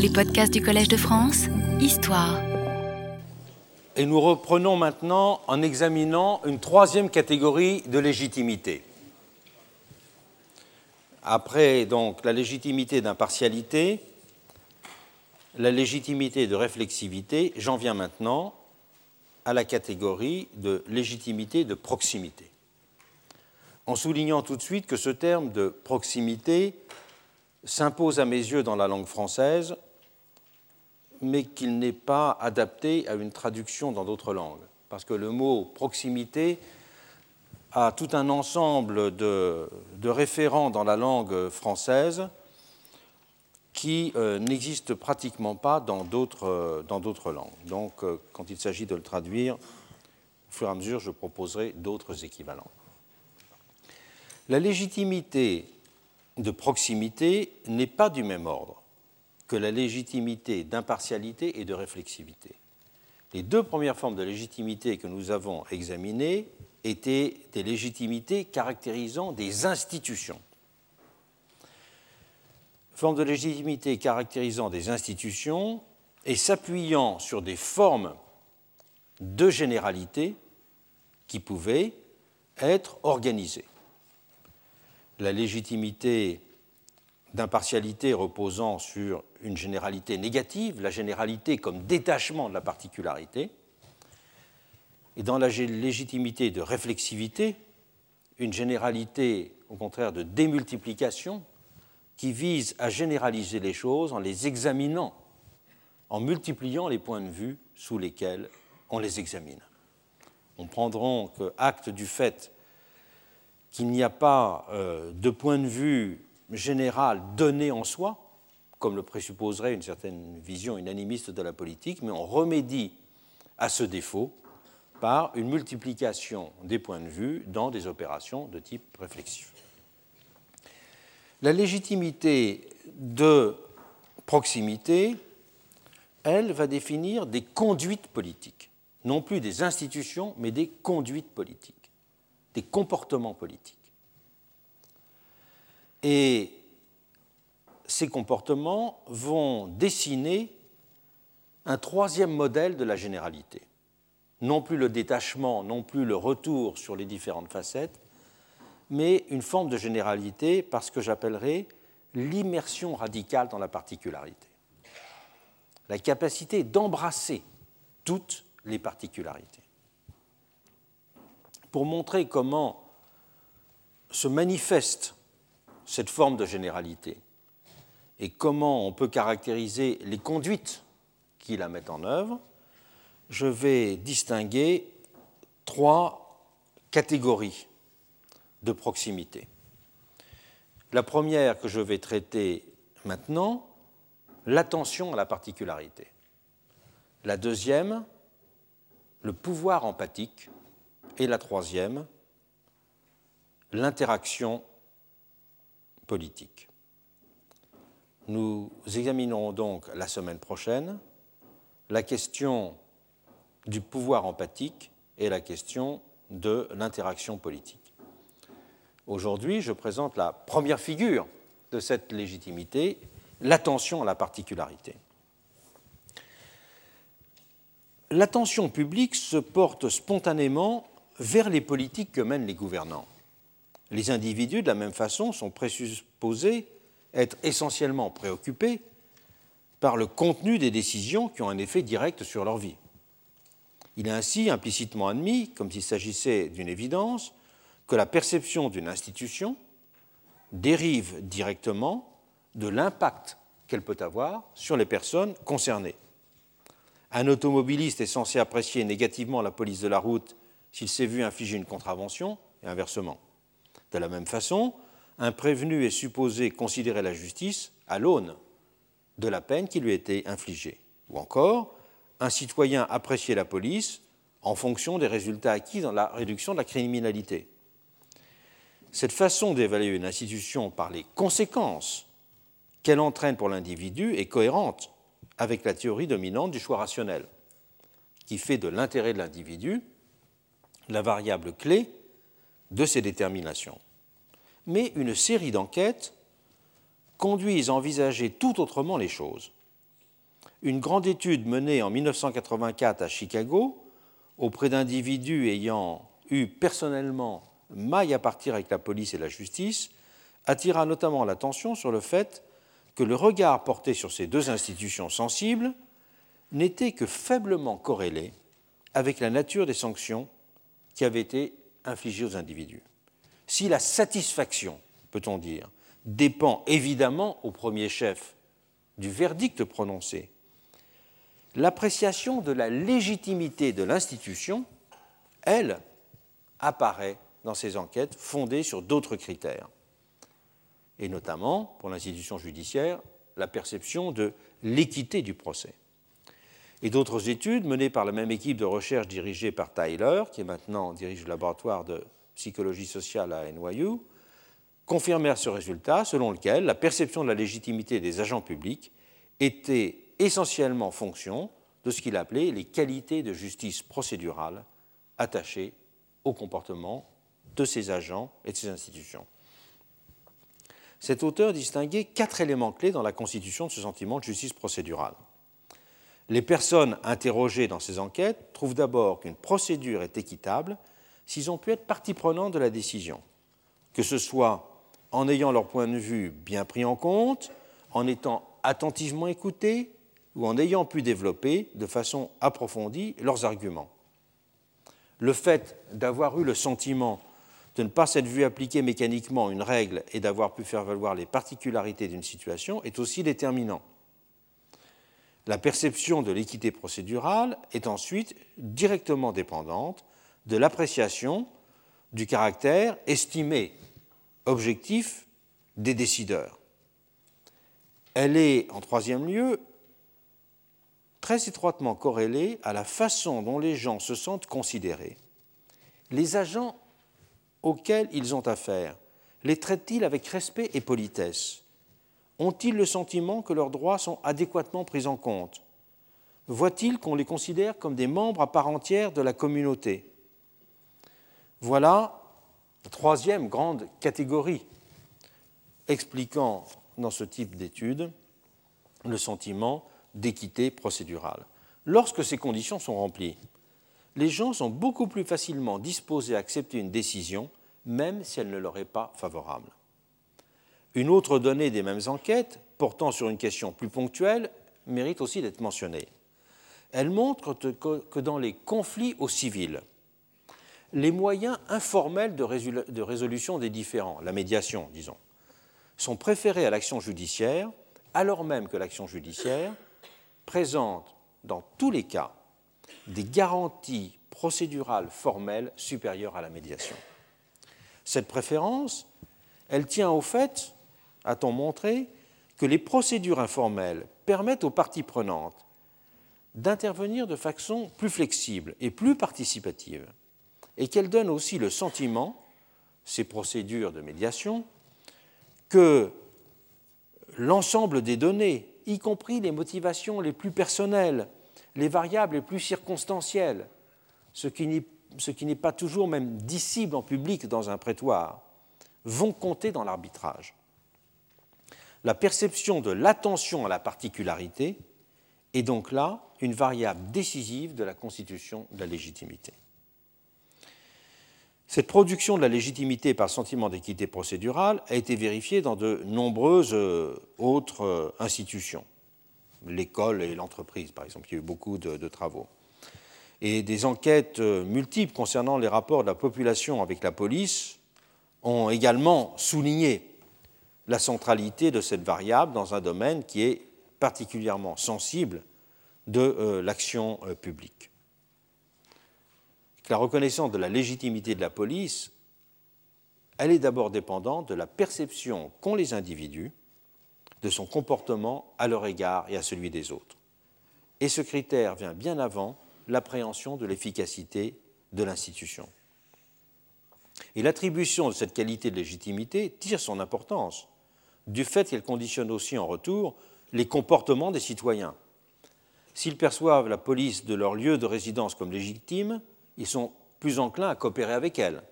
Les podcasts du Collège de France, Histoire. Et nous reprenons maintenant en examinant une troisième catégorie de légitimité. Après donc la légitimité d'impartialité, la légitimité de réflexivité, j'en viens maintenant à la catégorie de légitimité de proximité. En soulignant tout de suite que ce terme de proximité s'impose à mes yeux dans la langue française, mais qu'il n'est pas adapté à une traduction dans d'autres langues. Parce que le mot proximité a tout un ensemble de, référents dans la langue française qui euh, n'existent pratiquement pas dans d'autres, euh, langues. Donc, euh, quand il s'agit de le traduire, au fur et à mesure, je proposerai d'autres équivalents. La légitimité de proximité n'est pas du même ordre que la légitimité d'impartialité et de réflexivité. Les deux premières formes de légitimité que nous avons examinées étaient des légitimités caractérisant des institutions. Forme de légitimité caractérisant des institutions et s'appuyant sur des formes de généralité qui pouvaient être organisées la légitimité d'impartialité reposant sur une généralité négative, la généralité comme détachement de la particularité, et dans la légitimité de réflexivité, une généralité au contraire de démultiplication qui vise à généraliser les choses en les examinant, en multipliant les points de vue sous lesquels on les examine. On prendra que acte du fait qu'il n'y a pas euh, de point de vue général donné en soi, comme le présupposerait une certaine vision unanimiste de la politique, mais on remédie à ce défaut par une multiplication des points de vue dans des opérations de type réflexif. La légitimité de proximité, elle, va définir des conduites politiques, non plus des institutions, mais des conduites politiques des comportements politiques. Et ces comportements vont dessiner un troisième modèle de la généralité. Non plus le détachement, non plus le retour sur les différentes facettes, mais une forme de généralité par ce que j'appellerais l'immersion radicale dans la particularité. La capacité d'embrasser toutes les particularités pour montrer comment se manifeste cette forme de généralité et comment on peut caractériser les conduites qui la mettent en œuvre, je vais distinguer trois catégories de proximité. La première que je vais traiter maintenant, l'attention à la particularité. La deuxième, le pouvoir empathique et la troisième, l'interaction politique. Nous examinerons donc la semaine prochaine la question du pouvoir empathique et la question de l'interaction politique. Aujourd'hui, je présente la première figure de cette légitimité, l'attention à la particularité. L'attention publique se porte spontanément vers les politiques que mènent les gouvernants. Les individus, de la même façon, sont présupposés être essentiellement préoccupés par le contenu des décisions qui ont un effet direct sur leur vie. Il est ainsi implicitement admis, comme s'il s'agissait d'une évidence, que la perception d'une institution dérive directement de l'impact qu'elle peut avoir sur les personnes concernées. Un automobiliste est censé apprécier négativement la police de la route s'il s'est vu infliger une contravention, et inversement. De la même façon, un prévenu est supposé considérer la justice à l'aune de la peine qui lui a été infligée. Ou encore, un citoyen apprécier la police en fonction des résultats acquis dans la réduction de la criminalité. Cette façon d'évaluer une institution par les conséquences qu'elle entraîne pour l'individu est cohérente avec la théorie dominante du choix rationnel, qui fait de l'intérêt de l'individu la variable clé de ces déterminations. Mais une série d'enquêtes conduisent à envisager tout autrement les choses. une grande étude menée en 1984 à Chicago auprès d'individus ayant eu personnellement maille à partir avec la police et la justice attira notamment l'attention sur le fait que le regard porté sur ces deux institutions sensibles n'était que faiblement corrélé avec la nature des sanctions qui avaient été infligées aux individus. Si la satisfaction, peut-on dire, dépend évidemment au premier chef du verdict prononcé, l'appréciation de la légitimité de l'institution, elle, apparaît dans ces enquêtes fondées sur d'autres critères, et notamment, pour l'institution judiciaire, la perception de l'équité du procès. Et d'autres études menées par la même équipe de recherche dirigée par Tyler, qui maintenant dirige le laboratoire de psychologie sociale à NYU, confirmèrent ce résultat selon lequel la perception de la légitimité des agents publics était essentiellement fonction de ce qu'il appelait les qualités de justice procédurale attachées au comportement de ces agents et de ces institutions. Cet auteur distinguait quatre éléments clés dans la constitution de ce sentiment de justice procédurale. Les personnes interrogées dans ces enquêtes trouvent d'abord qu'une procédure est équitable s'ils ont pu être partie prenante de la décision, que ce soit en ayant leur point de vue bien pris en compte, en étant attentivement écoutés ou en ayant pu développer de façon approfondie leurs arguments. Le fait d'avoir eu le sentiment de ne pas s'être vu appliquer mécaniquement une règle et d'avoir pu faire valoir les particularités d'une situation est aussi déterminant. La perception de l'équité procédurale est ensuite directement dépendante de l'appréciation du caractère estimé objectif des décideurs. Elle est, en troisième lieu, très étroitement corrélée à la façon dont les gens se sentent considérés. Les agents auxquels ils ont affaire les traitent-ils avec respect et politesse? Ont-ils le sentiment que leurs droits sont adéquatement pris en compte? Voient-ils qu'on les considère comme des membres à part entière de la communauté? Voilà la troisième grande catégorie expliquant dans ce type d'études le sentiment d'équité procédurale. Lorsque ces conditions sont remplies, les gens sont beaucoup plus facilement disposés à accepter une décision, même si elle ne leur est pas favorable. Une autre donnée des mêmes enquêtes, portant sur une question plus ponctuelle, mérite aussi d'être mentionnée. Elle montre que dans les conflits au civil, les moyens informels de résolution des différends, la médiation, disons, sont préférés à l'action judiciaire, alors même que l'action judiciaire présente dans tous les cas des garanties procédurales formelles supérieures à la médiation. Cette préférence, elle tient au fait, a-t-on montré, que les procédures informelles permettent aux parties prenantes d'intervenir de façon plus flexible et plus participative, et qu'elles donnent aussi le sentiment, ces procédures de médiation, que l'ensemble des données, y compris les motivations les plus personnelles, les variables les plus circonstancielles, ce qui n'est pas toujours même dissible en public dans un prétoire, vont compter dans l'arbitrage. La perception de l'attention à la particularité est donc là une variable décisive de la constitution de la légitimité. Cette production de la légitimité par sentiment d'équité procédurale a été vérifiée dans de nombreuses euh, autres euh, institutions, l'école et l'entreprise par exemple, il y a eu beaucoup de, travaux. Et des enquêtes euh, multiples concernant les rapports de la population avec la police ont également souligné la centralité de cette variable dans un domaine qui est particulièrement sensible de l'action publique la reconnaissance de la légitimité de la police, elle est d'abord dépendante de la perception qu'ont les individus de son comportement à leur égard et à celui des autres. Et ce critère vient bien avant l'appréhension de l'efficacité de l'institution. Et l'attribution de cette qualité de légitimité tire son importance du fait qu'elle conditionne aussi en retour les comportements des citoyens. S'ils perçoivent la police de leur lieu de résidence comme légitime, ils sont plus enclins à coopérer avec elle.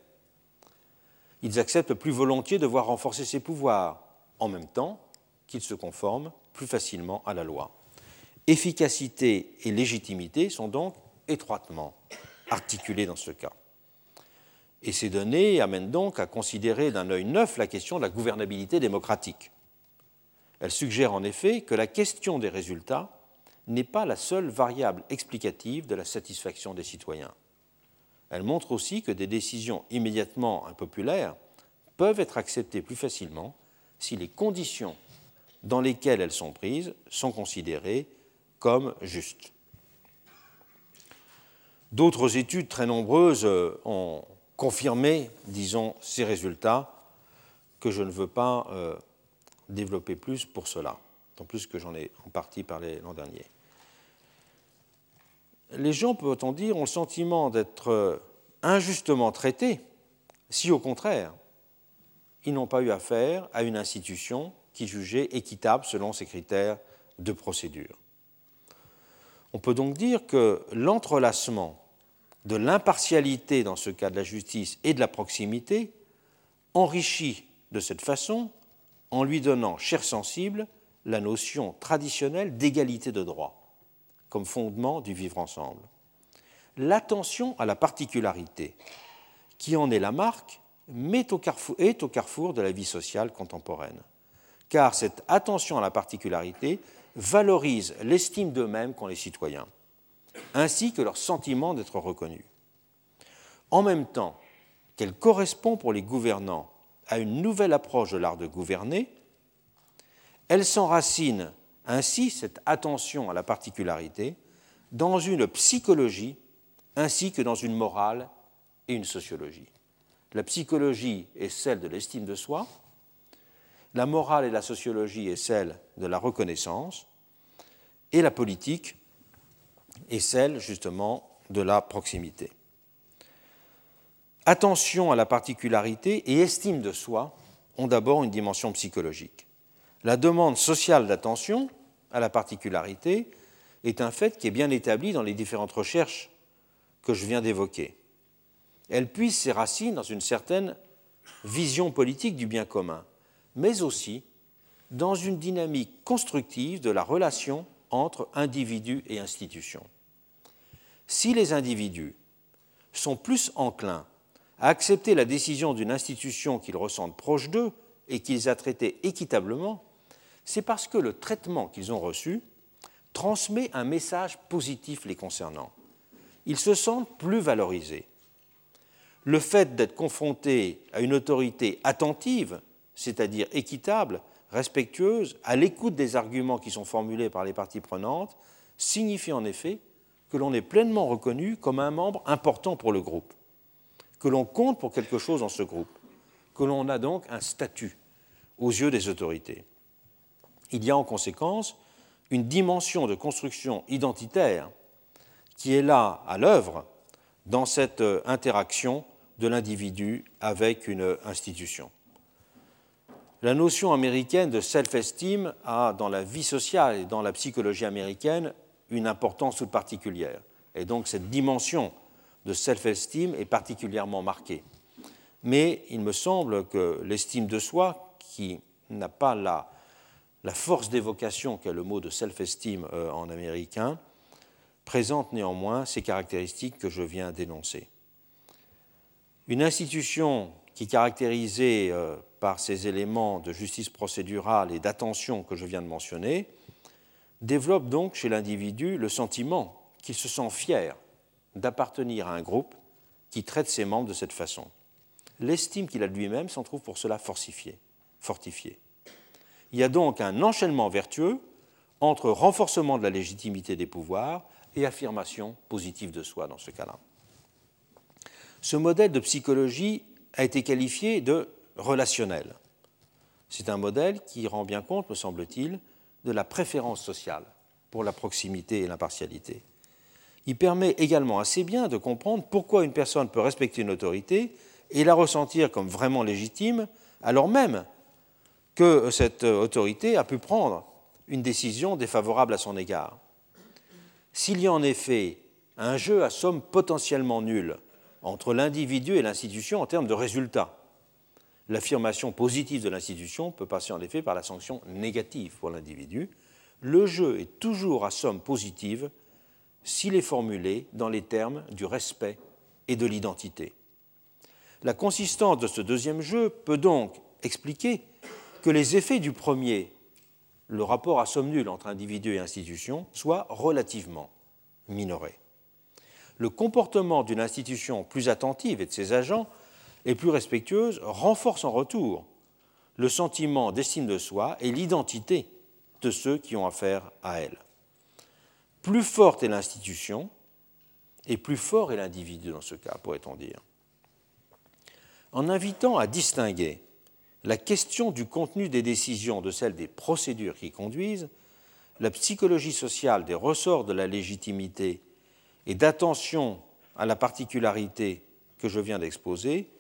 Ils acceptent plus volontiers de voir renforcer ses pouvoirs, en même temps qu'ils se conforment plus facilement à la loi. Efficacité et légitimité sont donc étroitement articulées dans ce cas. Et ces données amènent donc à considérer d'un œil neuf la question de la gouvernabilité démocratique. Elles suggèrent en effet que la question des résultats n'est pas la seule variable explicative de la satisfaction des citoyens. Elle montre aussi que des décisions immédiatement impopulaires peuvent être acceptées plus facilement si les conditions dans lesquelles elles sont prises sont considérées comme justes. D'autres études très nombreuses euh, ont confirmé, disons, ces résultats que je ne veux pas euh, développer plus pour cela, tant plus que j'en ai en partie parlé l'an dernier. Les gens, peut-on dire, ont le sentiment d'être euh, injustement traités si, au contraire, ils n'ont pas eu affaire à une institution qui jugeait équitable selon ses critères de procédure. On peut donc dire que l'entrelacement de l'impartialité dans ce cas de la justice et de la proximité enrichit de cette façon en lui donnant, cher sensible, la notion traditionnelle d'égalité de droit comme fondement du vivre ensemble. L'attention à la particularité, qui en est la marque, est au carrefour de la vie sociale contemporaine, car cette attention à la particularité valorise l'estime d'eux-mêmes qu'ont les citoyens, ainsi que leur sentiment d'être reconnus. En même temps qu'elle correspond pour les gouvernants à une nouvelle approche de l'art de gouverner, elle s'enracine ainsi cette attention à la particularité dans une psychologie ainsi que dans une morale et une sociologie. La psychologie est celle de l'estime de soi, la morale et la sociologie est celle de la reconnaissance, et la politique est celle justement de la proximité. Attention à la particularité et estime de soi ont d'abord une dimension psychologique. La demande sociale d'attention à la particularité est un fait qui est bien établi dans les différentes recherches que je viens d'évoquer. Elle puise ses racines dans une certaine vision politique du bien commun, mais aussi dans une dynamique constructive de la relation entre individus et institutions. Si les individus sont plus enclins à accepter la décision d'une institution qu'ils ressentent proche d'eux et qu'ils a traitée équitablement, c'est parce que le traitement qu'ils ont reçu transmet un message positif les concernant. Ils se sentent plus valorisés. Le fait d'être confrontés à une autorité attentive, c'est-à-dire équitable, respectueuse, à l'écoute des arguments qui sont formulés par les parties prenantes, signifie en effet que l'on est pleinement reconnu comme un membre important pour le groupe, que l'on compte pour quelque chose dans ce groupe, que l'on a donc un statut aux yeux des autorités. Il y a en conséquence une dimension de construction identitaire qui est là à l'œuvre dans cette euh, interaction de l'individu avec une institution. La notion américaine de self-esteem a, dans la vie sociale et dans la psychologie américaine, une importance toute particulière. Et donc cette dimension de self-esteem est particulièrement marquée. Mais il me semble que l'estime de soi, qui n'a pas la la force d'évocation qu'a le mot de self-esteem euh, en américain présente néanmoins ces caractéristiques que je viens d'énoncer. Une institution qui est caractérisée euh, par ces éléments de justice procédurale et d'attention que je viens de mentionner développe donc chez l'individu le sentiment qu'il se sent fier d'appartenir à un groupe qui traite ses membres de cette façon. L'estime qu'il a de lui-même s'en trouve pour cela fortifiée. Il y a donc un enchaînement vertueux entre renforcement de la légitimité des pouvoirs et affirmation positive de soi dans ce cas-là. Ce modèle de psychologie a été qualifié de relationnel. C'est un modèle qui rend bien compte, me semble-t-il, de la préférence sociale pour la proximité et l'impartialité. Il permet également assez bien de comprendre pourquoi une personne peut respecter une autorité et la ressentir comme vraiment légitime, alors même que cette autorité a pu prendre une décision défavorable à son égard. S'il y a en effet un jeu à somme potentiellement nulle entre l'individu et l'institution en termes de résultats, l'affirmation positive de l'institution peut passer en effet par la sanction négative pour l'individu. le jeu est toujours à somme positive s'il est formulé dans les termes du respect et de l'identité. La consistance de ce deuxième jeu peut donc expliquer que les effets du premier, le rapport à somme nulle entre individu et institution, soient relativement minorés. Le comportement d'une institution plus attentive et de ses agents et plus respectueuse renforce en retour le sentiment d'estime de soi et l'identité de ceux qui ont affaire à elle. Plus forte est l'institution, et plus fort est l'individu dans ce cas, pourrait-on dire. En invitant à distinguer la question du contenu des décisions de celle des procédures qui conduisent, la psychologie sociale des ressorts de la légitimité et d'attention à la particularité que je viens d'exposer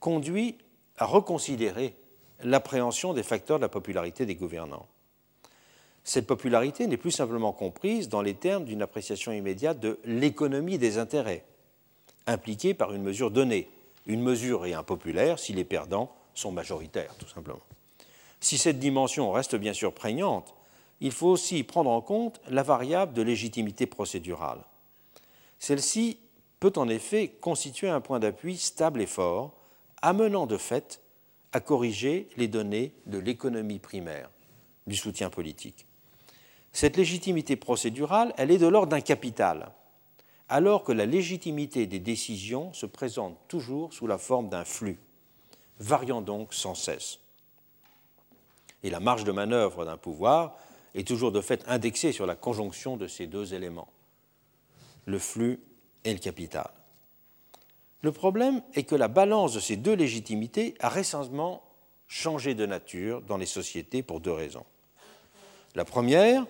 conduit à reconsidérer l'appréhension des facteurs de la popularité des gouvernants. Cette popularité n'est plus simplement comprise dans les termes d'une appréciation immédiate de l'économie des intérêts, impliquée par une mesure donnée. Une mesure est impopulaire si les perdants sont majoritaires, tout simplement. Si cette dimension reste bien sûr prégnante, il faut aussi prendre en compte la variable de légitimité procédurale. Celle-ci peut en effet constituer un point d'appui stable et fort, amenant de fait à corriger les données de l'économie primaire du soutien politique. Cette légitimité procédurale, elle est de l'ordre d'un capital, alors que la légitimité des décisions se présente toujours sous la forme d'un flux, variant donc sans cesse. Et la marge de manœuvre d'un pouvoir est toujours de fait indexée sur la conjonction de ces deux éléments, le flux et le capital. Le problème est que la balance de ces deux légitimités a récemment changé de nature dans les sociétés pour deux raisons. La première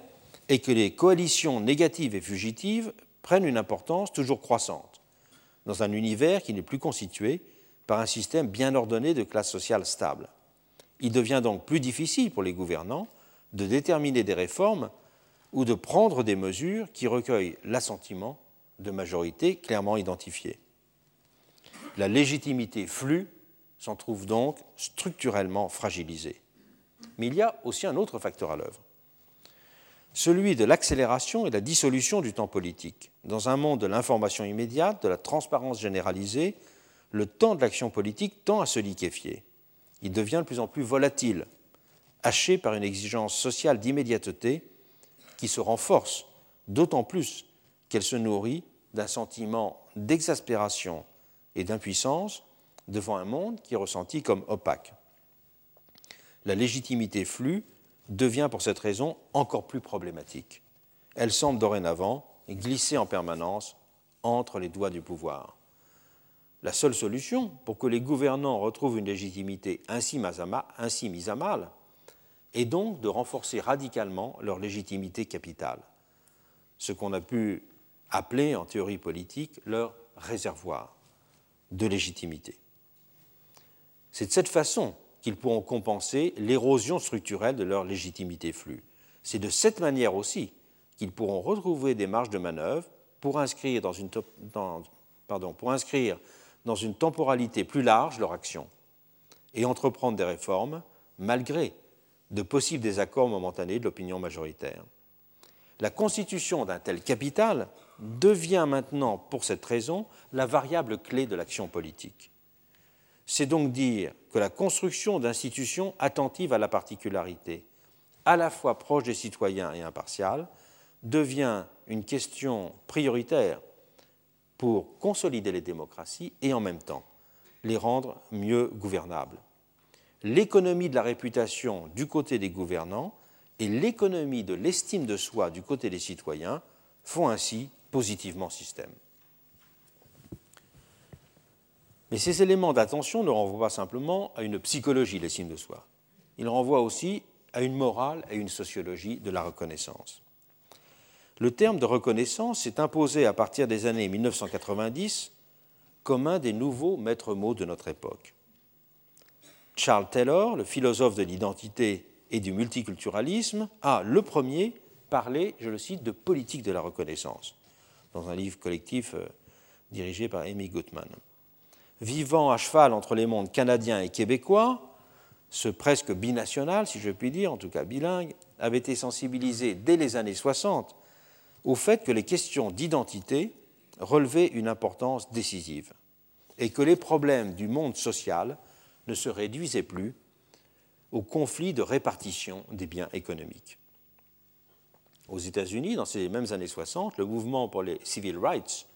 est que les coalitions négatives et fugitives prennent une importance toujours croissante dans un univers qui n'est plus constitué par un système bien ordonné de classes sociales stables. Il devient donc plus difficile pour les gouvernants de déterminer des réformes ou de prendre des mesures qui recueillent l'assentiment de majorités clairement identifiées. La légitimité flux s'en trouve donc structurellement fragilisée. Mais il y a aussi un autre facteur à l'œuvre, celui de l'accélération et de la dissolution du temps politique. Dans un monde de l'information immédiate, de la transparence généralisée, le temps de l'action politique tend à se liquéfier. Il devient de plus en plus volatile, haché par une exigence sociale d'immédiateté qui se renforce d'autant plus qu'elle se nourrit d'un sentiment d'exaspération et d'impuissance devant un monde qui est ressenti comme opaque. La légitimité flux devient pour cette raison encore plus problématique. Elle semble dorénavant glisser en permanence entre les doigts du pouvoir. La seule solution pour que les gouvernants retrouvent une légitimité ainsi mise à mal est donc de renforcer radicalement leur légitimité capitale, ce qu'on a pu appeler en théorie politique leur réservoir de légitimité. C'est de cette façon qu'ils pourront compenser l'érosion structurelle de leur légitimité flux. C'est de cette manière aussi qu'ils pourront retrouver des marges de manœuvre pour inscrire dans une, dans une temporalité plus large leur action et entreprendre des réformes malgré de possibles désaccords momentanés de l'opinion majoritaire. La constitution d'un tel capital devient maintenant, pour cette raison, la variable clé de l'action politique. C'est donc dire que la construction d'institutions attentives à la particularité, à la fois proches des citoyens et impartiales, devient une question prioritaire pour consolider les démocraties et en même temps les rendre mieux gouvernables. L'économie de la réputation du côté des gouvernants et l'économie de l'estime de soi du côté des citoyens font ainsi positivement système. Mais ces éléments d'attention ne renvoient pas simplement à une psychologie de l'estime de soi. Ils renvoient aussi à une morale et une sociologie de la reconnaissance. Le terme de reconnaissance s'est imposé à partir des années 1990 comme un des nouveaux maîtres mots de notre époque. Charles Taylor, le philosophe de l'identité et du multiculturalisme, a le premier parlé, je le cite, de politique de la reconnaissance dans un livre collectif euh, dirigé par Amy Gutman. Vivant à cheval entre les mondes canadiens et québécois, ce presque binational, si je puis dire, en tout cas bilingue, avait été sensibilisé dès les années 60 au fait que les questions d'identité relevaient une importance décisive et que les problèmes du monde social ne se réduisaient plus au conflit de répartition des biens économiques. Aux États-Unis, dans ces mêmes années 60, le mouvement pour les civil rights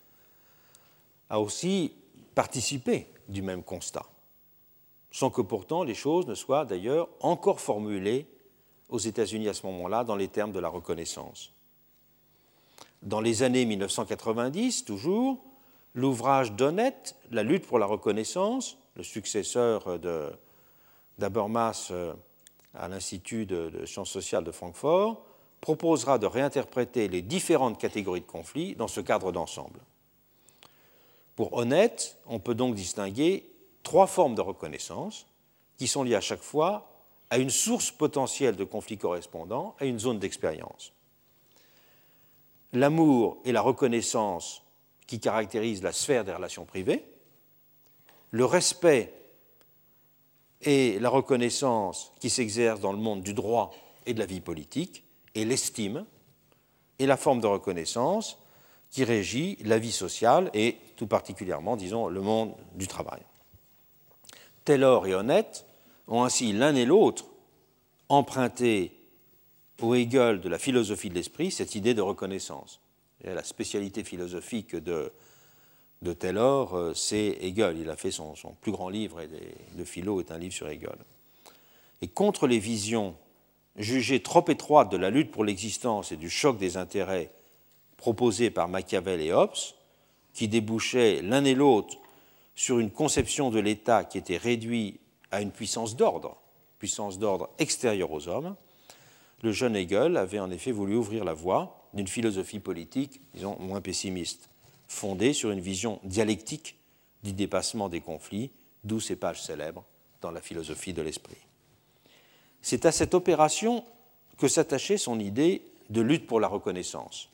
a aussi participé du même constat, sans que pourtant les choses ne soient d'ailleurs encore formulées aux États-Unis à ce moment-là dans les termes de la reconnaissance. Dans les années 1990, toujours, l'ouvrage d'Honnête, La lutte pour la reconnaissance, le successeur d'Abermas euh, à l'Institut de sciences sociales de Francfort, proposera de réinterpréter les différentes catégories de conflits dans ce cadre d'ensemble. Pour honnête, on peut donc distinguer trois formes de reconnaissance qui sont liées à chaque fois à une source potentielle de conflits correspondant à une zone d'expérience. L'amour et la reconnaissance qui caractérisent la sphère des relations privées, le respect et la reconnaissance qui s'exercent dans le monde du droit et de la vie politique, et l'estime, et la forme de reconnaissance qui régit la vie sociale et tout particulièrement, disons, le monde du travail. Taylor et Honnête ont ainsi l'un et l'autre emprunté au Hegel de la philosophie de l'esprit cette idée de reconnaissance. la spécialité philosophique de, de Taylor, euh, c'est Hegel. Il a fait son, plus grand livre de philo est un livre sur Hegel. Et contre les visions jugées trop étroites de la lutte pour l'existence et du choc des intérêts proposés par Machiavel et Hobbes, qui débouchaient l'un et l'autre sur une conception de l'État qui était réduite à une puissance d'ordre, puissance d'ordre extérieure aux hommes, le jeune Hegel avait en effet voulu ouvrir la voie d'une philosophie politique, disons, moins pessimiste, fondée sur une vision dialectique du dépassement des conflits, d'où ces pages célèbres dans la philosophie de l'esprit. C'est à cette opération que s'attachait son idée de lutte pour la reconnaissance.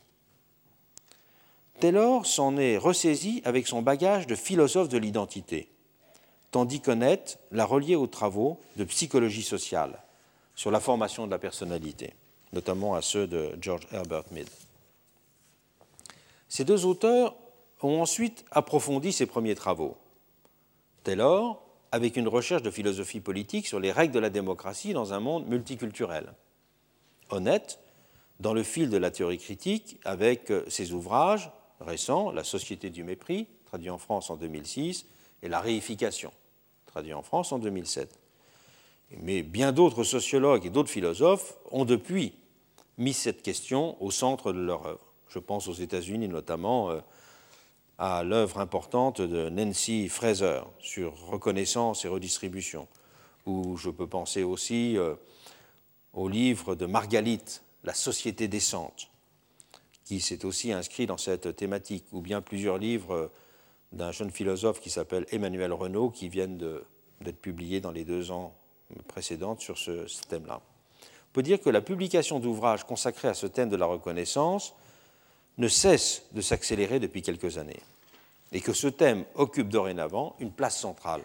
Taylor s'en est ressaisi avec son bagage de philosophe de l'identité, tandis qu'Honnête l'a relié aux travaux de psychologie sociale sur la formation de la personnalité, notamment à ceux de George Herbert Mead. Ces deux auteurs ont ensuite approfondi ces premiers travaux. Taylor, avec une recherche de philosophie politique sur les règles de la démocratie dans un monde multiculturel. Honnête, dans le fil de la théorie critique, avec ses ouvrages récent, La Société du mépris, traduit en France en 2006, et La réification, traduit en France en 2007. Mais bien d'autres sociologues et d'autres philosophes ont depuis mis cette question au centre de leur œuvre. Je pense aux États-Unis notamment euh, à l'œuvre importante de Nancy Fraser sur reconnaissance et redistribution, ou je peux penser aussi euh, au livre de Margalit, La société décente, qui s'est aussi inscrit dans cette thématique, ou bien plusieurs livres d'un jeune philosophe qui s'appelle Emmanuel Renaud, qui viennent d'être publiés dans les deux ans précédents sur ce, ce thème-là. On peut dire que la publication d'ouvrages consacrés à ce thème de la reconnaissance ne cesse de s'accélérer depuis quelques années, et que ce thème occupe dorénavant une place centrale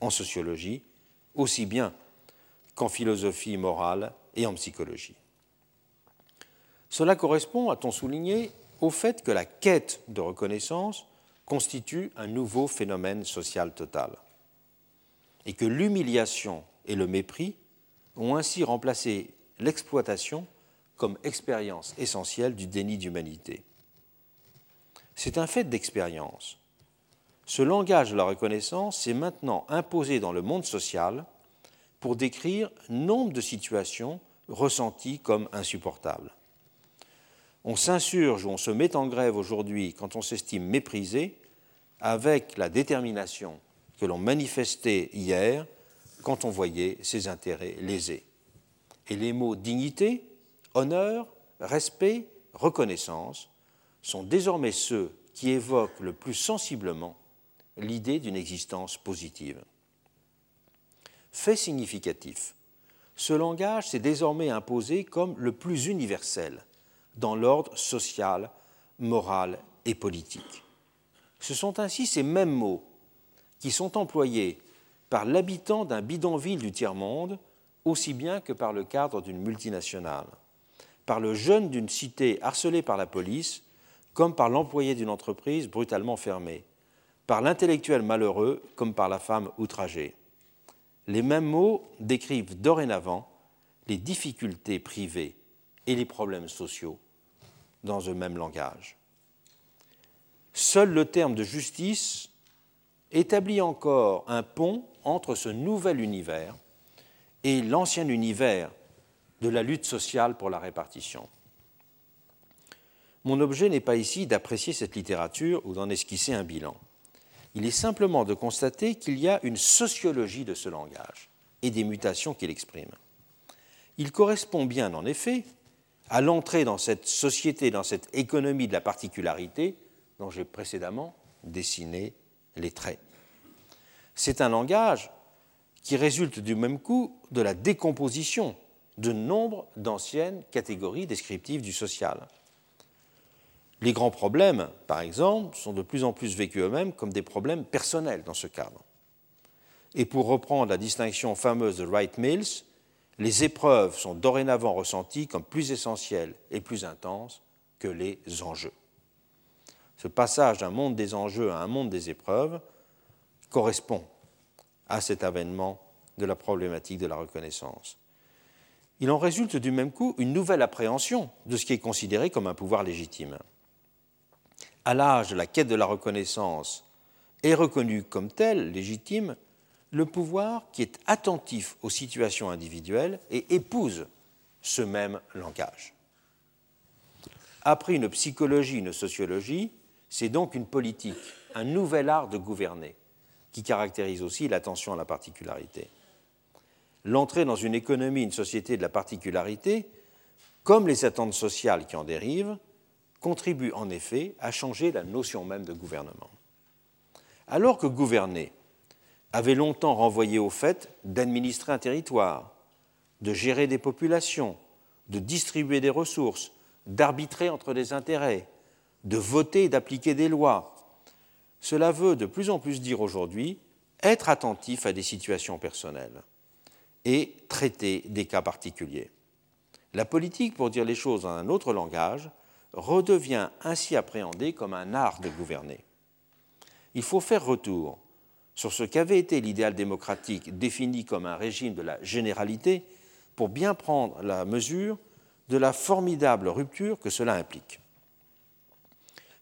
en sociologie, aussi bien qu'en philosophie morale et en psychologie. Cela correspond, a-t-on souligné, au fait que la quête de reconnaissance constitue un nouveau phénomène social total et que l'humiliation et le mépris ont ainsi remplacé l'exploitation comme expérience essentielle du déni d'humanité. C'est un fait d'expérience. Ce langage de la reconnaissance s'est maintenant imposé dans le monde social pour décrire nombre de situations ressenties comme insupportables on s'insurge ou on se met en grève aujourd'hui quand on s'estime méprisé avec la détermination que l'on manifestait hier quand on voyait ses intérêts lésés. Et les mots dignité, honneur, respect, reconnaissance sont désormais ceux qui évoquent le plus sensiblement l'idée d'une existence positive. Fait significatif, ce langage s'est désormais imposé comme le plus universel dans l'ordre social, moral et politique. Ce sont ainsi ces mêmes mots qui sont employés par l'habitant d'un bidonville du tiers-monde aussi bien que par le cadre d'une multinationale, par le jeune d'une cité harcelée par la police, comme par l'employé d'une entreprise brutalement fermée, par l'intellectuel malheureux comme par la femme outragée. Les mêmes mots décrivent dorénavant les difficultés privées et les problèmes sociaux dans un même langage. Seul le terme de justice établit encore un pont entre ce nouvel univers et l'ancien univers de la lutte sociale pour la répartition. Mon objet n'est pas ici d'apprécier cette littérature ou d'en esquisser un bilan. Il est simplement de constater qu'il y a une sociologie de ce langage et des mutations qu'il exprime. Il correspond bien, en effet, à l'entrée dans cette société, dans cette économie de la particularité dont j'ai précédemment dessiné les traits. C'est un langage qui résulte du même coup de la décomposition de nombre d'anciennes catégories descriptives du social. Les grands problèmes, par exemple, sont de plus en plus vécus eux-mêmes comme des problèmes personnels dans ce cadre. Et pour reprendre la distinction fameuse de Wright Mills, les épreuves sont dorénavant ressenties comme plus essentielles et plus intenses que les enjeux. Ce passage d'un monde des enjeux à un monde des épreuves correspond à cet avènement de la problématique de la reconnaissance. Il en résulte du même coup une nouvelle appréhension de ce qui est considéré comme un pouvoir légitime. À l'âge de la quête de la reconnaissance est reconnu comme tel, légitime, le pouvoir qui est attentif aux situations individuelles et épouse ce même langage. Après une psychologie, une sociologie, c'est donc une politique, un nouvel art de gouverner qui caractérise aussi l'attention à la particularité. L'entrée dans une économie, une société de la particularité, comme les attentes sociales qui en dérivent, contribue en effet à changer la notion même de gouvernement. Alors que gouverner avait longtemps renvoyé au fait d'administrer un territoire, de gérer des populations, de distribuer des ressources, d'arbitrer entre des intérêts, de voter et d'appliquer des lois, cela veut de plus en plus dire aujourd'hui être attentif à des situations personnelles et traiter des cas particuliers. La politique, pour dire les choses dans un autre langage, redevient ainsi appréhendée comme un art de gouverner. Il faut faire retour sur ce qu'avait été l'idéal démocratique défini comme un régime de la généralité pour bien prendre la mesure de la formidable rupture que cela implique.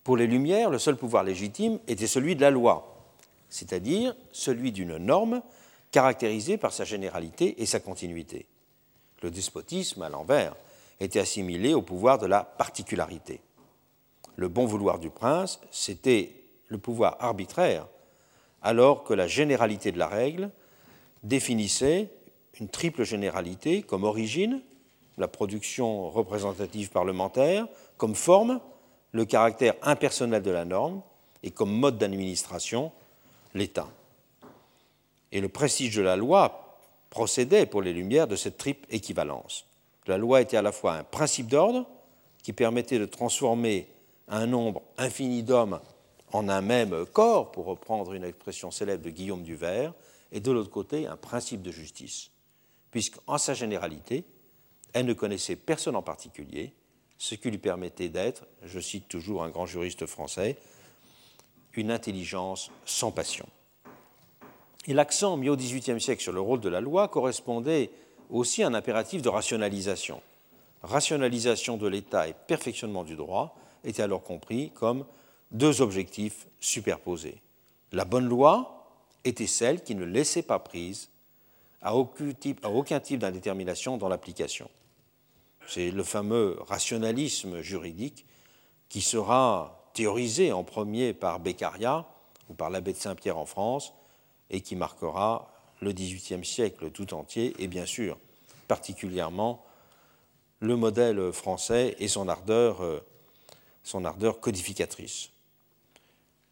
Pour les Lumières, le seul pouvoir légitime était celui de la loi, c'est-à-dire celui d'une norme caractérisée par sa généralité et sa continuité. Le despotisme, à l'envers, était assimilé au pouvoir de la particularité. Le bon vouloir du prince, c'était le pouvoir arbitraire, alors que la généralité de la règle définissait une triple généralité comme origine, la production représentative parlementaire, comme forme, le caractère impersonnel de la norme et comme mode d'administration, l'État. Et le prestige de la loi procédait pour les Lumières de cette triple équivalence. La loi était à la fois un principe d'ordre qui permettait de transformer un nombre infini d'hommes en un même corps, pour reprendre une expression célèbre de Guillaume du Vers, et de l'autre côté un principe de justice, puisqu'en sa généralité, elle ne connaissait personne en particulier, ce qui lui permettait d'être, je cite toujours un grand juriste français, une intelligence sans passion. Et l'accent mis au XVIIIe siècle sur le rôle de la loi correspondait aussi à un impératif de rationalisation. Rationalisation de l'État et perfectionnement du droit étaient alors compris comme deux objectifs superposés. La bonne loi était celle qui ne laissait pas prise à aucun type, d'indétermination dans l'application. C'est le fameux rationalisme juridique qui sera théorisé en premier par Beccaria ou par l'abbé de Saint-Pierre en France et qui marquera le XVIIIe siècle tout entier et bien sûr particulièrement le modèle français et son ardeur, euh, codificatrice.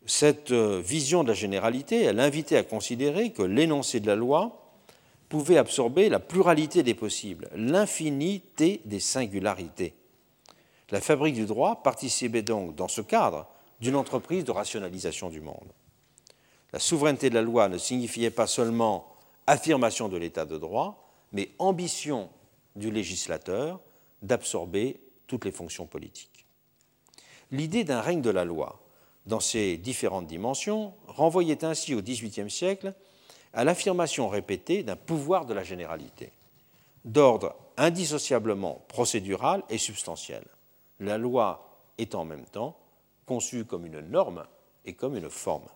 Cette euh, vision de la généralité, elle invitait à considérer que l'énoncé de la loi pouvait absorber la pluralité des possibles, l'infinité des singularités. La fabrique du droit participait donc, dans ce cadre, d'une entreprise de rationalisation du monde. La souveraineté de la loi ne signifiait pas seulement affirmation de l'état de droit, mais ambition du législateur d'absorber toutes les fonctions politiques. L'idée d'un règne de la loi, dans ses différentes dimensions, renvoyait ainsi au XVIIIe siècle à l'affirmation répétée d'un pouvoir de la généralité, d'ordre indissociablement procédural et substantiel. La loi est en même temps conçue comme une norme et comme une forme.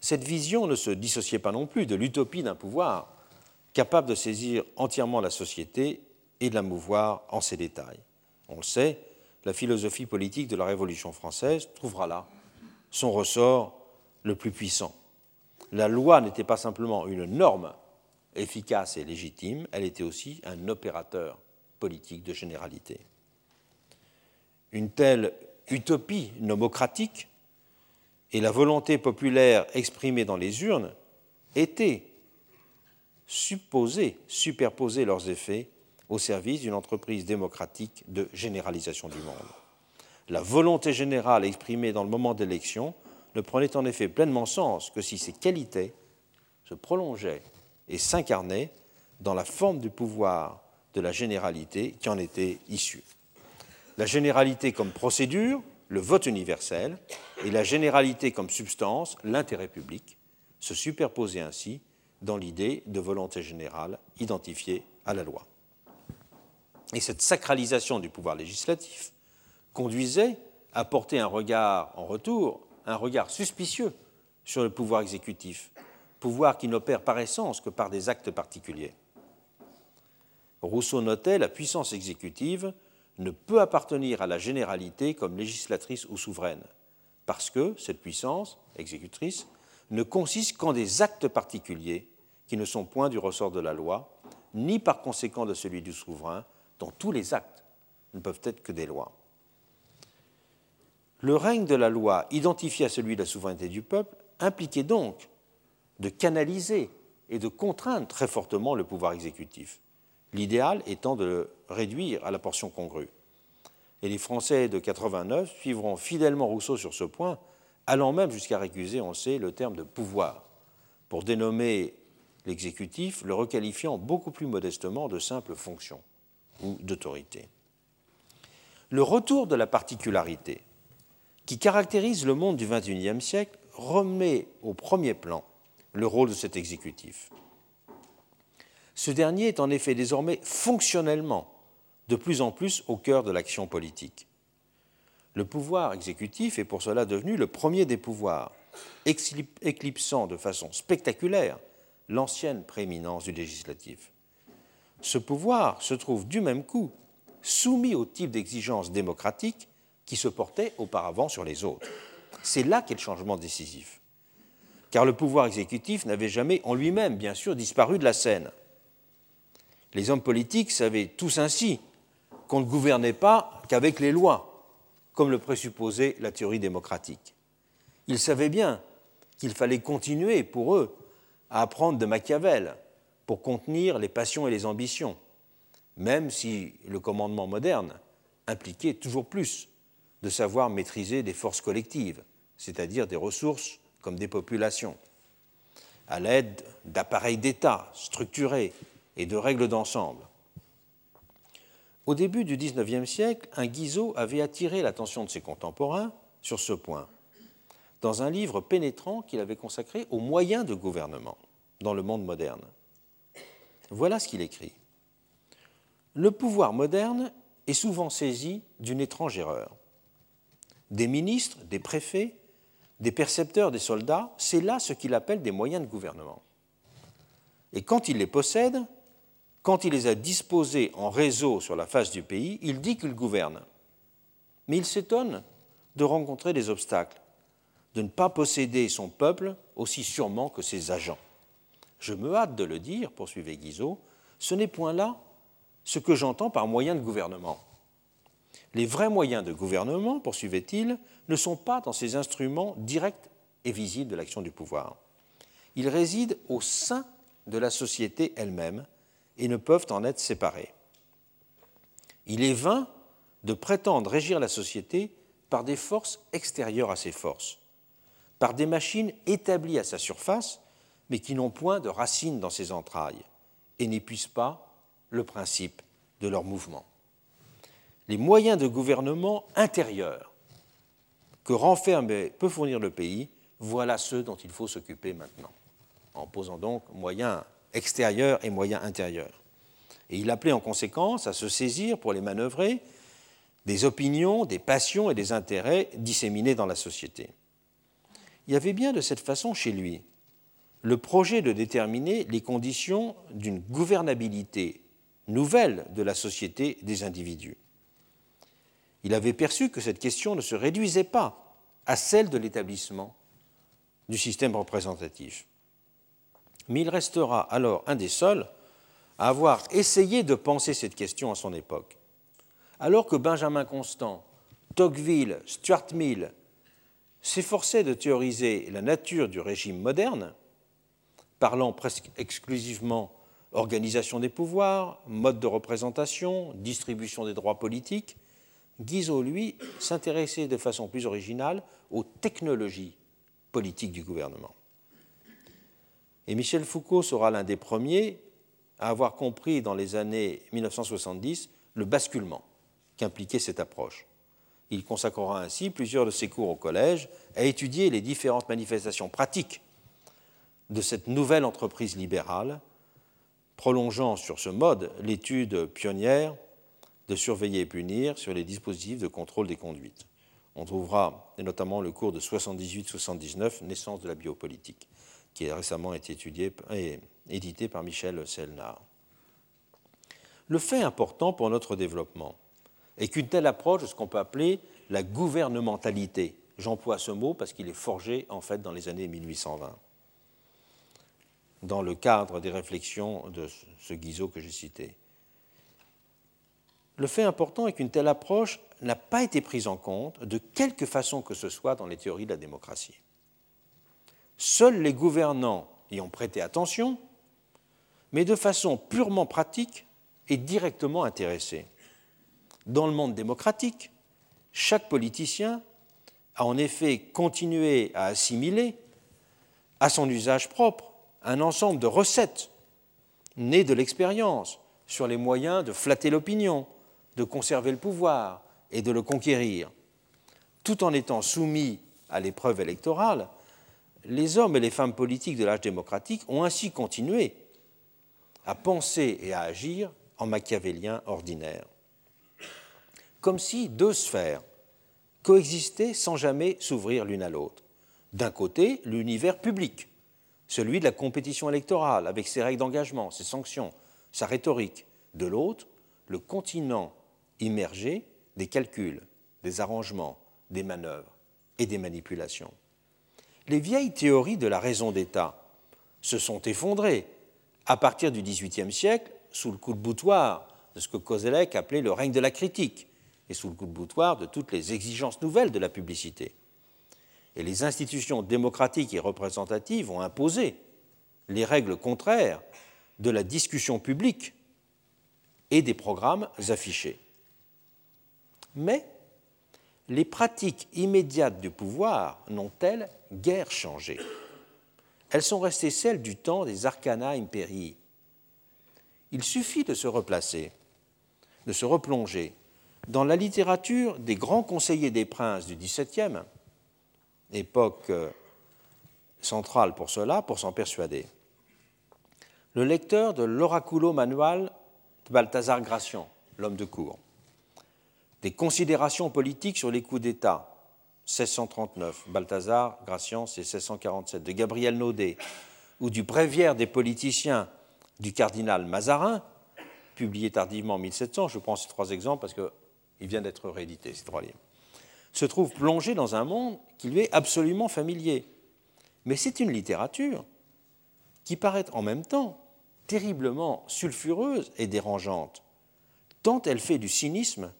Cette vision ne se dissociait pas non plus de l'utopie d'un pouvoir capable de saisir entièrement la société et de la mouvoir en ses détails. On le sait, la philosophie politique de la Révolution française trouvera là son ressort le plus puissant. La loi n'était pas simplement une norme efficace et légitime, elle était aussi un opérateur politique de généralité. Une telle utopie nomocratique et la volonté populaire exprimée dans les urnes étaient supposées superposer leurs effets au service d'une entreprise démocratique de généralisation du monde. La volonté générale exprimée dans le moment d'élection ne prenait en effet pleinement sens que si ces qualités se prolongeaient et s'incarnaient dans la forme du pouvoir de la généralité qui en était issue. La généralité comme procédure, le vote universel, et la généralité comme substance, l'intérêt public, se superposaient ainsi dans l'idée de volonté générale identifiée à la loi. Et cette sacralisation du pouvoir législatif conduisait à porter un regard en retour, un regard suspicieux sur le pouvoir exécutif, pouvoir qui n'opère par essence que par des actes particuliers. Rousseau notait la puissance exécutive ne peut appartenir à la généralité comme législatrice ou souveraine, parce que cette puissance exécutrice ne consiste qu'en des actes particuliers qui ne sont point du ressort de la loi, ni par conséquent de celui du souverain, dont tous les actes ne peuvent être que des lois. Le règne de la loi, identifié à celui de la souveraineté du peuple, impliquait donc de canaliser et de contraindre très fortement le pouvoir exécutif, l'idéal étant de le réduire à la portion congrue. Et les Français de 89 suivront fidèlement Rousseau sur ce point, allant même jusqu'à récuser, on sait, le terme de pouvoir, pour dénommer l'exécutif, le requalifiant beaucoup plus modestement de simple fonction ou d'autorité. Le retour de la particularité qui caractérise le monde du XXIe siècle remet au premier plan le rôle de cet exécutif. Ce dernier est en effet désormais fonctionnellement de plus en plus au cœur de l'action politique. Le pouvoir exécutif est pour cela devenu le premier des pouvoirs, éclipsant de façon spectaculaire l'ancienne prééminence du législatif ce pouvoir se trouve du même coup soumis au type d'exigence démocratique qui se portait auparavant sur les autres. C'est là qu'est le changement décisif. Car le pouvoir exécutif n'avait jamais en lui-même, bien sûr, disparu de la scène. Les hommes politiques savaient tous ainsi qu'on ne gouvernait pas qu'avec les lois, comme le présupposait la théorie démocratique. Ils savaient bien qu'il fallait continuer pour eux à apprendre de Machiavel, pour contenir les passions et les ambitions, même si le commandement moderne impliquait toujours plus de savoir maîtriser des forces collectives, c'est-à-dire des ressources comme des populations, à l'aide d'appareils d'État structurés et de règles d'ensemble. Au début du XIXe siècle, un Guizot avait attiré l'attention de ses contemporains sur ce point, dans un livre pénétrant qu'il avait consacré aux moyens de gouvernement dans le monde moderne. Voilà ce qu'il écrit. Le pouvoir moderne est souvent saisi d'une étrange erreur. Des ministres, des préfets, des percepteurs, des soldats, c'est là ce qu'il appelle des moyens de gouvernement. Et quand il les possède, quand il les a disposés en réseau sur la face du pays, il dit qu'il gouverne. Mais il s'étonne de rencontrer des obstacles, de ne pas posséder son peuple aussi sûrement que ses agents. Je me hâte de le dire, poursuivait Guizot, ce n'est point là ce que j'entends par moyen de gouvernement. Les vrais moyens de gouvernement, poursuivait-il, ne sont pas dans ces instruments directs et visibles de l'action du pouvoir. Ils résident au sein de la société elle-même et ne peuvent en être séparés. Il est vain de prétendre régir la société par des forces extérieures à ses forces, par des machines établies à sa surface mais qui n'ont point de racines dans ses entrailles et n'épuisent pas le principe de leur mouvement. Les moyens de gouvernement intérieurs que renferme et peut fournir le pays, voilà ceux dont il faut s'occuper maintenant, en posant donc moyens extérieurs et moyens intérieurs. Et il appelait en conséquence à se saisir pour les manœuvrer des opinions, des passions et des intérêts disséminés dans la société. Il y avait bien de cette façon chez lui le projet de déterminer les conditions d'une gouvernabilité nouvelle de la société des individus. Il avait perçu que cette question ne se réduisait pas à celle de l'établissement du système représentatif. Mais il restera alors un des seuls à avoir essayé de penser cette question à son époque. Alors que Benjamin Constant, Tocqueville, Stuart Mill s'efforçaient de théoriser la nature du régime moderne, parlant presque exclusivement organisation des pouvoirs, mode de représentation, distribution des droits politiques, Guizot, lui, s'intéressait de façon plus originale aux technologies politiques du gouvernement. Et Michel Foucault sera l'un des premiers à avoir compris dans les années 1970 le basculement qu'impliquait cette approche. Il consacrera ainsi plusieurs de ses cours au collège à étudier les différentes manifestations pratiques de cette nouvelle entreprise libérale, prolongeant sur ce mode l'étude pionnière de surveiller et punir sur les dispositifs de contrôle des conduites. On trouvera notamment le cours de 78-79, Naissance de la biopolitique, qui a récemment été étudié et édité par Michel Selnard. Le fait important pour notre développement est qu'une telle approche ce qu'on peut appeler la gouvernementalité, j'emploie ce mot parce qu'il est forgé en fait dans les années 1820, dans le cadre des réflexions de ce Guizot que j'ai cité. Le fait important est qu'une telle approche n'a pas été prise en compte de quelque façon que ce soit dans les théories de la démocratie. Seuls les gouvernants y ont prêté attention, mais de façon purement pratique et directement intéressée. Dans le monde démocratique, chaque politicien a en effet continué à assimiler à son usage propre un ensemble de recettes nées de l'expérience sur les moyens de flatter l'opinion, de conserver le pouvoir et de le conquérir. Tout en étant soumis à l'épreuve électorale, les hommes et les femmes politiques de l'âge démocratique ont ainsi continué à penser et à agir en machiavélien ordinaire. Comme si deux sphères coexistaient sans jamais s'ouvrir l'une à l'autre. D'un côté, l'univers public, celui de la compétition électorale, avec ses règles d'engagement, ses sanctions, sa rhétorique. De l'autre, le continent immergé des calculs, des arrangements, des manœuvres et des manipulations. Les vieilles théories de la raison d'État se sont effondrées à partir du XVIIIe siècle sous le coup de boutoir de ce que Kozelek appelait le règne de la critique et sous le coup de boutoir de toutes les exigences nouvelles de la publicité. Et les institutions démocratiques et représentatives ont imposé les règles contraires de la discussion publique et des programmes affichés. Mais les pratiques immédiates du pouvoir n'ont-elles guère changé? Elles sont restées celles du temps des arcana imperii. Il suffit de se replacer, de se replonger dans la littérature des grands conseillers des princes du XVIIe, époque euh, centrale pour cela, pour s'en persuader. Le lecteur de l'Oraculo Manual de Balthazar Gracian, l'homme de cour, des considérations politiques sur les coups d'État, 1639, Balthazar, Gracian, c'est 1647, de Gabriel Naudet, ou du bréviaire des politiciens du cardinal Mazarin, publié tardivement en 1700, je prends ces trois exemples parce qu'il vient d'être réédité, ces trois livres, se trouve plongé dans un monde qui lui est absolument familier. Mais c'est une littérature qui paraît en même temps terriblement sulfureuse et dérangeante, tant elle fait du cynisme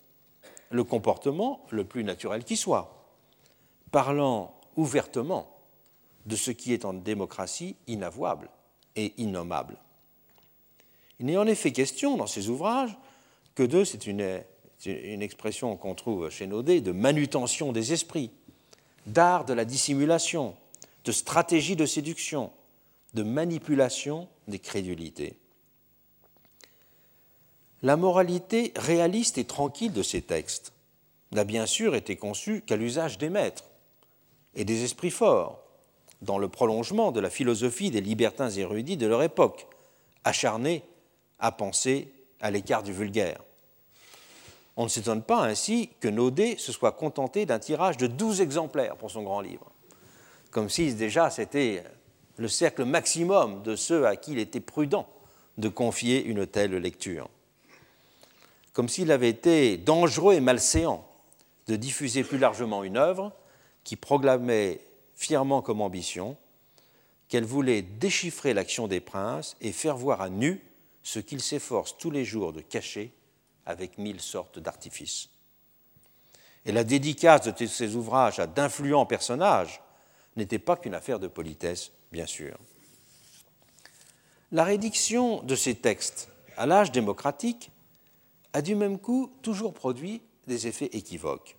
le comportement le plus naturel qui soit, parlant ouvertement de ce qui est en démocratie inavouable et innommable. Il n'est en effet question dans ces ouvrages que de, c'est une, une, expression qu'on trouve chez Naudet, de manutention des esprits, d'art de la dissimulation, de stratégie de séduction, de manipulation des crédulités. La moralité réaliste et tranquille de ces textes n'a bien sûr été conçue qu'à l'usage des maîtres et des esprits forts, dans le prolongement de la philosophie des libertins érudits de leur époque, acharnés à penser à l'écart du vulgaire. On ne s'étonne pas ainsi que Naudet se soit contenté d'un tirage de 12 exemplaires pour son grand livre, comme si déjà c'était le cercle maximum de ceux à qui il était prudent de confier une telle lecture. Comme s'il avait été dangereux et malséant de diffuser plus largement une œuvre qui proclamait fièrement comme ambition qu'elle voulait déchiffrer l'action des princes et faire voir à nu ce qu'ils s'efforcent tous les jours de cacher avec mille sortes d'artifices. Et la dédicace de ces ouvrages à d'influents personnages n'était pas qu'une affaire de politesse, bien sûr. La rédiction de ces textes à l'âge démocratique a du même coup toujours produit des effets équivoques.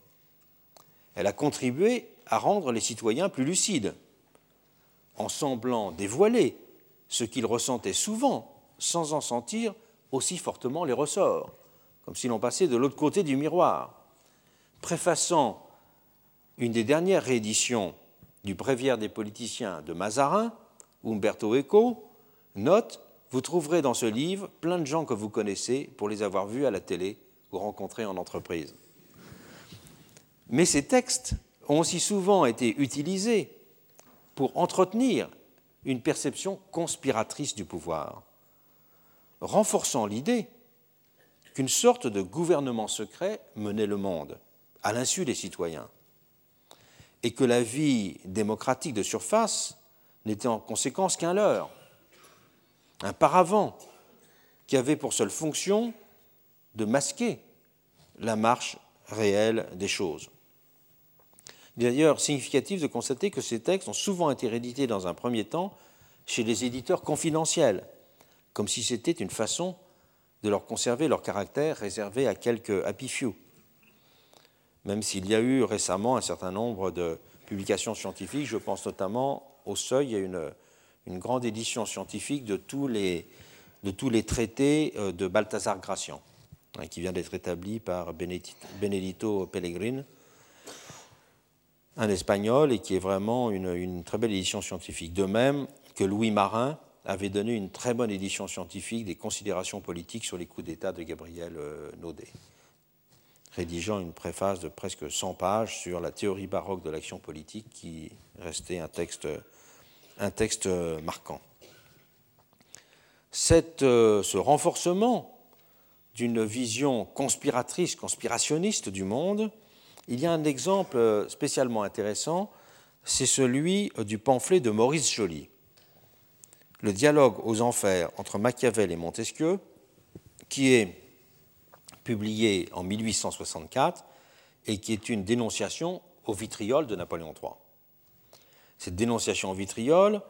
Elle a contribué à rendre les citoyens plus lucides, en semblant dévoiler ce qu'ils ressentaient souvent sans en sentir aussi fortement les ressorts, comme si l'on passait de l'autre côté du miroir. Préfaçant une des dernières rééditions du Bréviaire des politiciens de Mazarin, Umberto Eco, note Vous trouverez dans ce livre plein de gens que vous connaissez pour les avoir vus à la télé ou rencontrés en entreprise. Mais ces textes ont aussi souvent été utilisés pour entretenir une perception conspiratrice du pouvoir renforçant l'idée qu'une sorte de gouvernement secret menait le monde, à l'insu des citoyens, et que la vie démocratique de surface n'était en conséquence qu'un leurre, un paravent qui avait pour seule fonction de masquer la marche réelle des choses. Il est d'ailleurs significatif de constater que ces textes ont souvent été réédités dans un premier temps chez les éditeurs confidentiels, comme si c'était une façon de leur conserver leur caractère réservé à quelques happy few. Même s'il y a eu récemment un certain nombre de publications scientifiques, je pense notamment au Seuil, a une, une grande édition scientifique de tous les, de tous les traités euh, de Balthazar Gracian, hein, qui vient d'être établi par Benedito Pellegrin, un espagnol, et qui est vraiment une, une très belle édition scientifique. De même que Louis Marin, avait donné une très bonne édition scientifique des considérations politiques sur les coups d'État de Gabriel euh, Naudet, rédigeant une préface de presque 100 pages sur la théorie baroque de l'action politique qui restait un texte, un texte marquant. Cette, euh, ce renforcement d'une vision conspiratrice, conspirationniste du monde, il y a un exemple spécialement intéressant, c'est celui du pamphlet de Maurice Joly le dialogue aux enfers entre Machiavel et Montesquieu, qui est publié en 1864 et qui est une dénonciation au vitriol de Napoléon III. Cette dénonciation au vitriol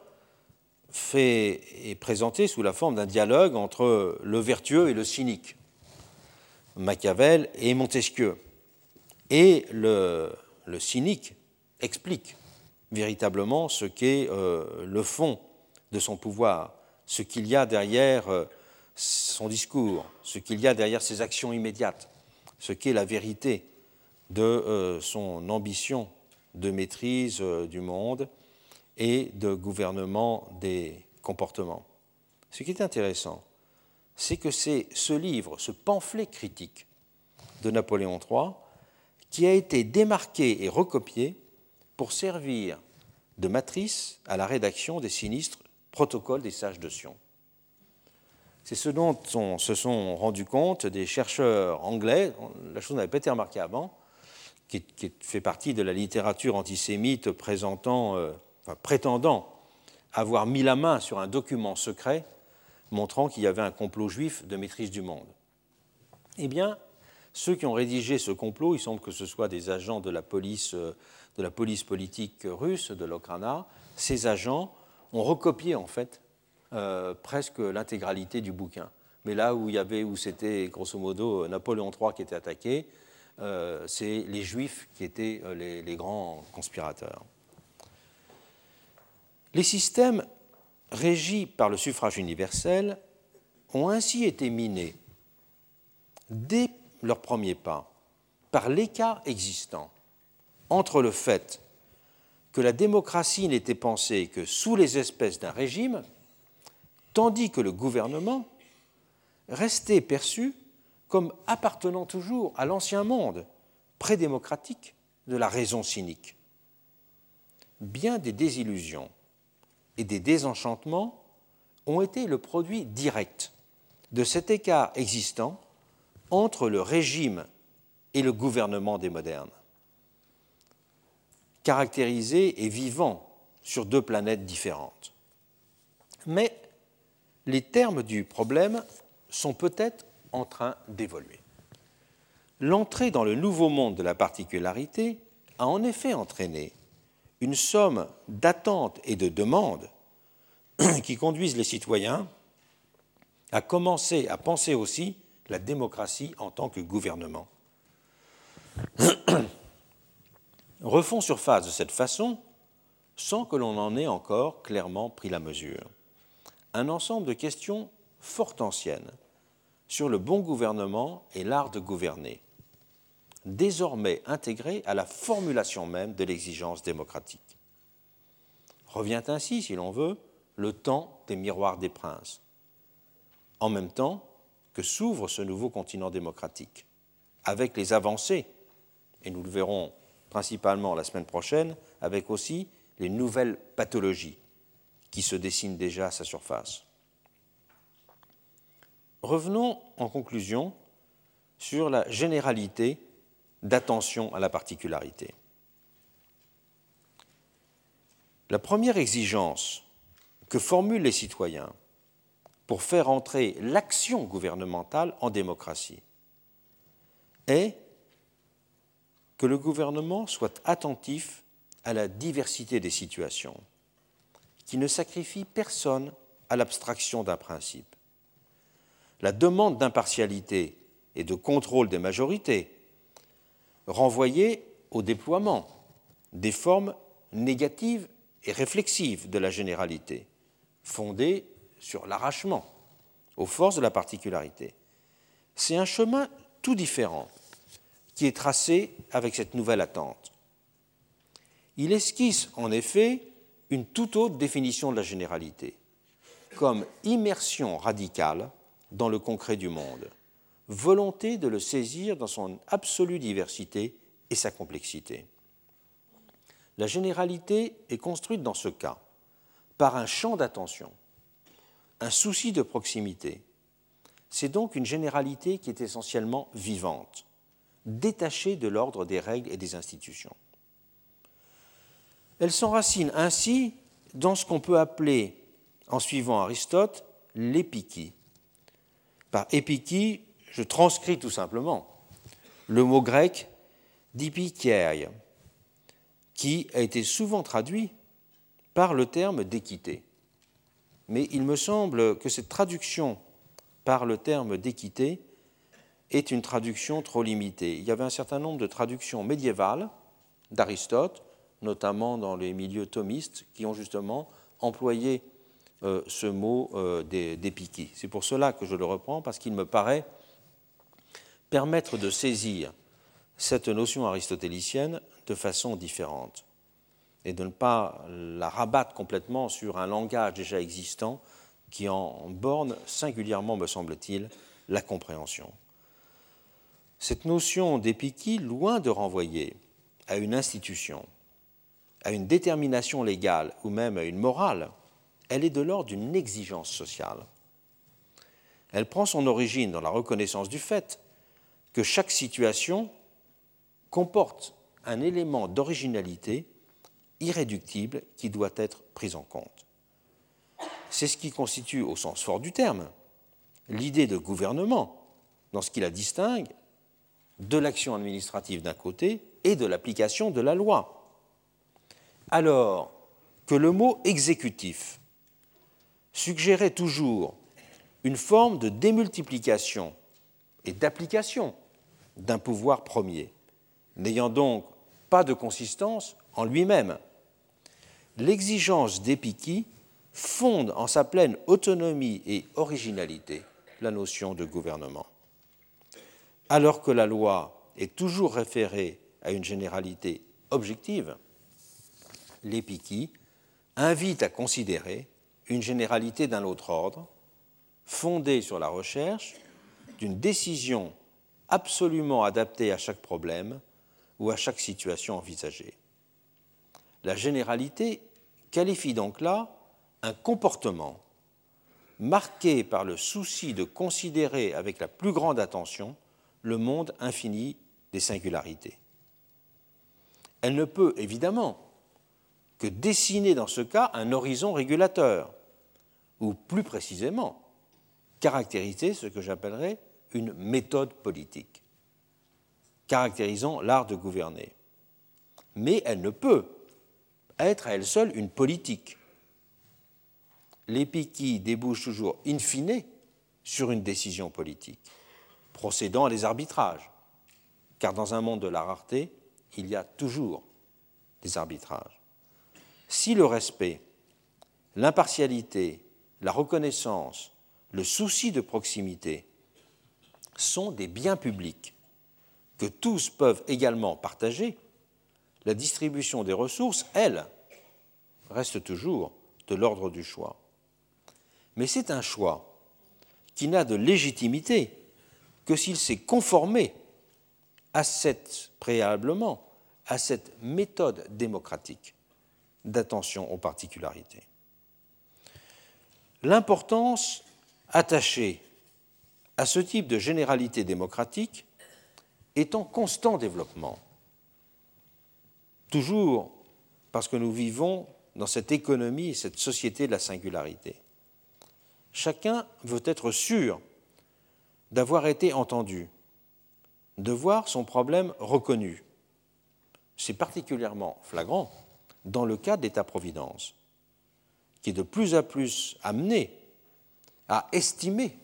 est présentée sous la forme d'un dialogue entre le vertueux et le cynique, Machiavel et Montesquieu. Et le, cynique explique véritablement ce qu'est euh, le fond de son pouvoir, ce qu'il y a derrière euh, son discours, ce qu'il y a derrière ses actions immédiates, ce qu'est la vérité de euh, son ambition de maîtrise du monde et de gouvernement des comportements. Ce qui est intéressant, c'est que c'est ce livre, ce pamphlet critique de Napoléon III, qui a été démarqué et recopié pour servir de matrice à la rédaction des sinistres protocole des sages de Sion. C'est ce dont se sont rendus compte des chercheurs anglais, la chose n'avait pas été remarquée avant, qui, fait partie de la littérature antisémite présentant, euh, prétendant avoir mis la main sur un document secret montrant qu'il y avait un complot juif de maîtrise du monde. Eh bien, ceux qui ont rédigé ce complot, il semble que ce soit des agents de la police, euh, de la police politique russe, de l'Okrana, ces agents ont recopié en fait euh, presque l'intégralité du bouquin. Mais là où il y avait, où c'était grosso modo Napoléon III qui était attaqué, euh, c'est les Juifs qui étaient les, grands conspirateurs. Les systèmes régis par le suffrage universel, ont ainsi été minés dès leur premier pas par l'écart existant entre le fait que la démocratie n'était pensée que sous les espèces d'un régime, tandis que le gouvernement restait perçu comme appartenant toujours à l'ancien monde prédémocratique de la raison cynique. Bien des désillusions et des désenchantements ont été le produit direct de cet écart existant entre le régime et le gouvernement des modernes, caractérisé et vivant sur deux planètes différentes. Mais les termes du problème sont peut-être en train d'évoluer. L'entrée dans le nouveau monde de la particularité a en effet entraîné une somme d'attentes et de demandes qui conduisent les citoyens à commencer à penser aussi la démocratie en tant que gouvernement. Refont surface de cette façon, sans que l'on en ait encore clairement pris la mesure, un ensemble de questions fort anciennes sur le bon gouvernement et l'art de gouverner, désormais intégrées à la formulation même de l'exigence démocratique. Revient ainsi, si l'on veut, le temps des miroirs des princes, en même temps que s'ouvre ce nouveau continent démocratique, avec les avancées, et nous le verrons principalement la semaine prochaine, avec aussi les nouvelles pathologies qui se dessinent déjà à sa surface. Revenons en conclusion sur la généralité d'attention à la particularité. La première exigence que formulent les citoyens pour faire entrer l'action gouvernementale en démocratie est que le gouvernement soit attentif à la diversité des situations, qui ne sacrifie personne à l'abstraction d'un principe. La demande d'impartialité et de contrôle des majorités renvoyée au déploiement des formes négatives et réflexives de la généralité, fondées sur l'arrachement aux forces de la particularité. C'est un chemin tout différent qui est tracé avec cette nouvelle attente. Il esquisse en effet une toute autre définition de la généralité, comme immersion radicale dans le concret du monde, volonté de le saisir dans son absolue diversité et sa complexité. La généralité est construite dans ce cas par un champ d'attention, un souci de proximité. C'est donc une généralité qui est essentiellement vivante, détachée de l'ordre des règles et des institutions. Elle s'enracine ainsi dans ce qu'on peut appeler, en suivant Aristote, l'épiquie. Par épiquie, je transcris tout simplement le mot grec d'ipikieia, qui a été souvent traduit par le terme d'équité. Mais il me semble que cette traduction par le terme d'équité est une traduction trop limitée. Il y avait un certain nombre de traductions médiévales d'Aristote notamment dans les milieux thomistes, qui ont justement employé euh, ce mot euh. C'est pour cela que je le reprends, parce qu'il me paraît permettre de saisir cette notion aristotélicienne de façon différente et de ne pas la rabattre complètement sur un langage déjà existant qui en borne singulièrement, me semble-t-il, la compréhension. Cette notion d'épiqui, loin de renvoyer à une institution, à une détermination légale ou même à une morale, elle est de l'ordre d'une exigence sociale. Elle prend son origine dans la reconnaissance du fait que chaque situation comporte un élément d'originalité irréductible qui doit être pris en compte. C'est ce qui constitue, au sens fort du terme, l'idée de gouvernement, dans ce qui la distingue de l'action administrative d'un côté et de l'application de la loi alors que le mot exécutif suggérait toujours une forme de démultiplication et d'application d'un pouvoir premier, n'ayant donc pas de consistance en lui-même. L'exigence d'épiqui fonde en sa pleine autonomie et originalité la notion de gouvernement. Alors que la loi est toujours référée à une généralité objective, l'Épiki invite à considérer une généralité d'un autre ordre, fondée sur la recherche d'une décision absolument adaptée à chaque problème ou à chaque situation envisagée. La généralité qualifie donc là un comportement marqué par le souci de considérer avec la plus grande attention le monde infini des singularités. Elle ne peut évidemment que dessiner dans ce cas un horizon régulateur, ou plus précisément caractériser ce que j'appellerais une méthode politique, caractérisant l'art de gouverner. Mais elle ne peut être à elle seule une politique. L'épiki débouche toujours in fine sur une décision politique, procédant à des arbitrages, car dans un monde de la rareté, il y a toujours des arbitrages. Si le respect, l'impartialité, la reconnaissance, le souci de proximité sont des biens publics que tous peuvent également partager, la distribution des ressources, elle, reste toujours de l'ordre du choix. Mais c'est un choix qui n'a de légitimité que s'il s'est conformé à cette, préalablement à cette méthode démocratique d'attention aux particularités. L'importance attachée à ce type de généralité démocratique est en constant développement, toujours parce que nous vivons dans cette économie et cette société de la singularité. Chacun veut être sûr d'avoir été entendu, de voir son problème reconnu. C'est particulièrement flagrant dans le cas d'État-providence, qui est de plus en plus amené à estimer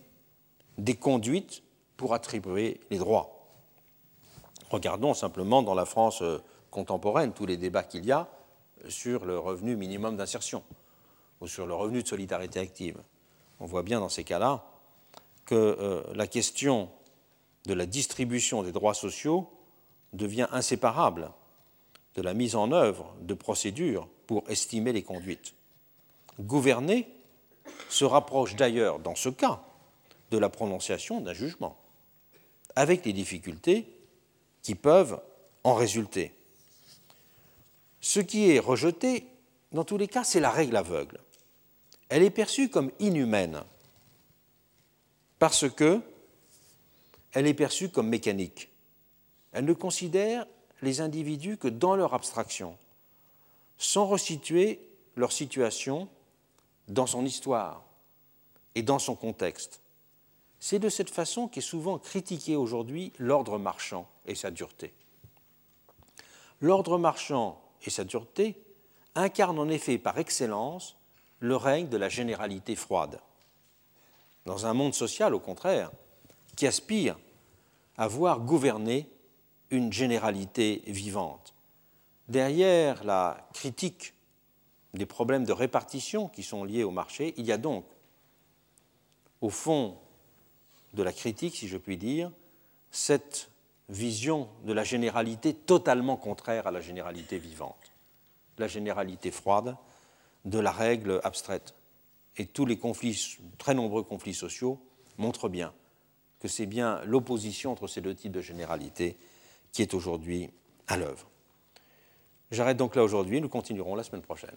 des conduites pour attribuer les droits. Regardons simplement dans la France euh, contemporaine tous les débats qu'il y a sur le revenu minimum d'insertion ou sur le revenu de solidarité active. On voit bien dans ces cas-là que euh, la question de la distribution des droits sociaux devient inséparable de la mise en œuvre de procédures pour estimer les conduites. Gouverner se rapproche d'ailleurs, dans ce cas, de la prononciation d'un jugement, avec les difficultés qui peuvent en résulter. Ce qui est rejeté, dans tous les cas, c'est la règle aveugle. Elle est perçue comme inhumaine parce que elle est perçue comme mécanique. Elle ne considère les individus que dans leur abstraction, sans resituer leur situation dans son histoire et dans son contexte. C'est de cette façon qu'est souvent critiqué aujourd'hui l'ordre marchand et sa dureté. L'ordre marchand et sa dureté incarnent en effet par excellence le règne de la généralité froide. Dans un monde social, au contraire, qui aspire à voir gouverner une généralité vivante. Derrière la critique des problèmes de répartition qui sont liés au marché, il y a donc, au fond de la critique, si je puis dire, cette vision de la généralité totalement contraire à la généralité vivante, la généralité froide de la règle abstraite. Et tous les conflits, très nombreux conflits sociaux montrent bien que c'est bien l'opposition entre ces deux types de généralité qui est aujourd'hui à l'œuvre. J'arrête donc là aujourd'hui, nous continuerons la semaine prochaine.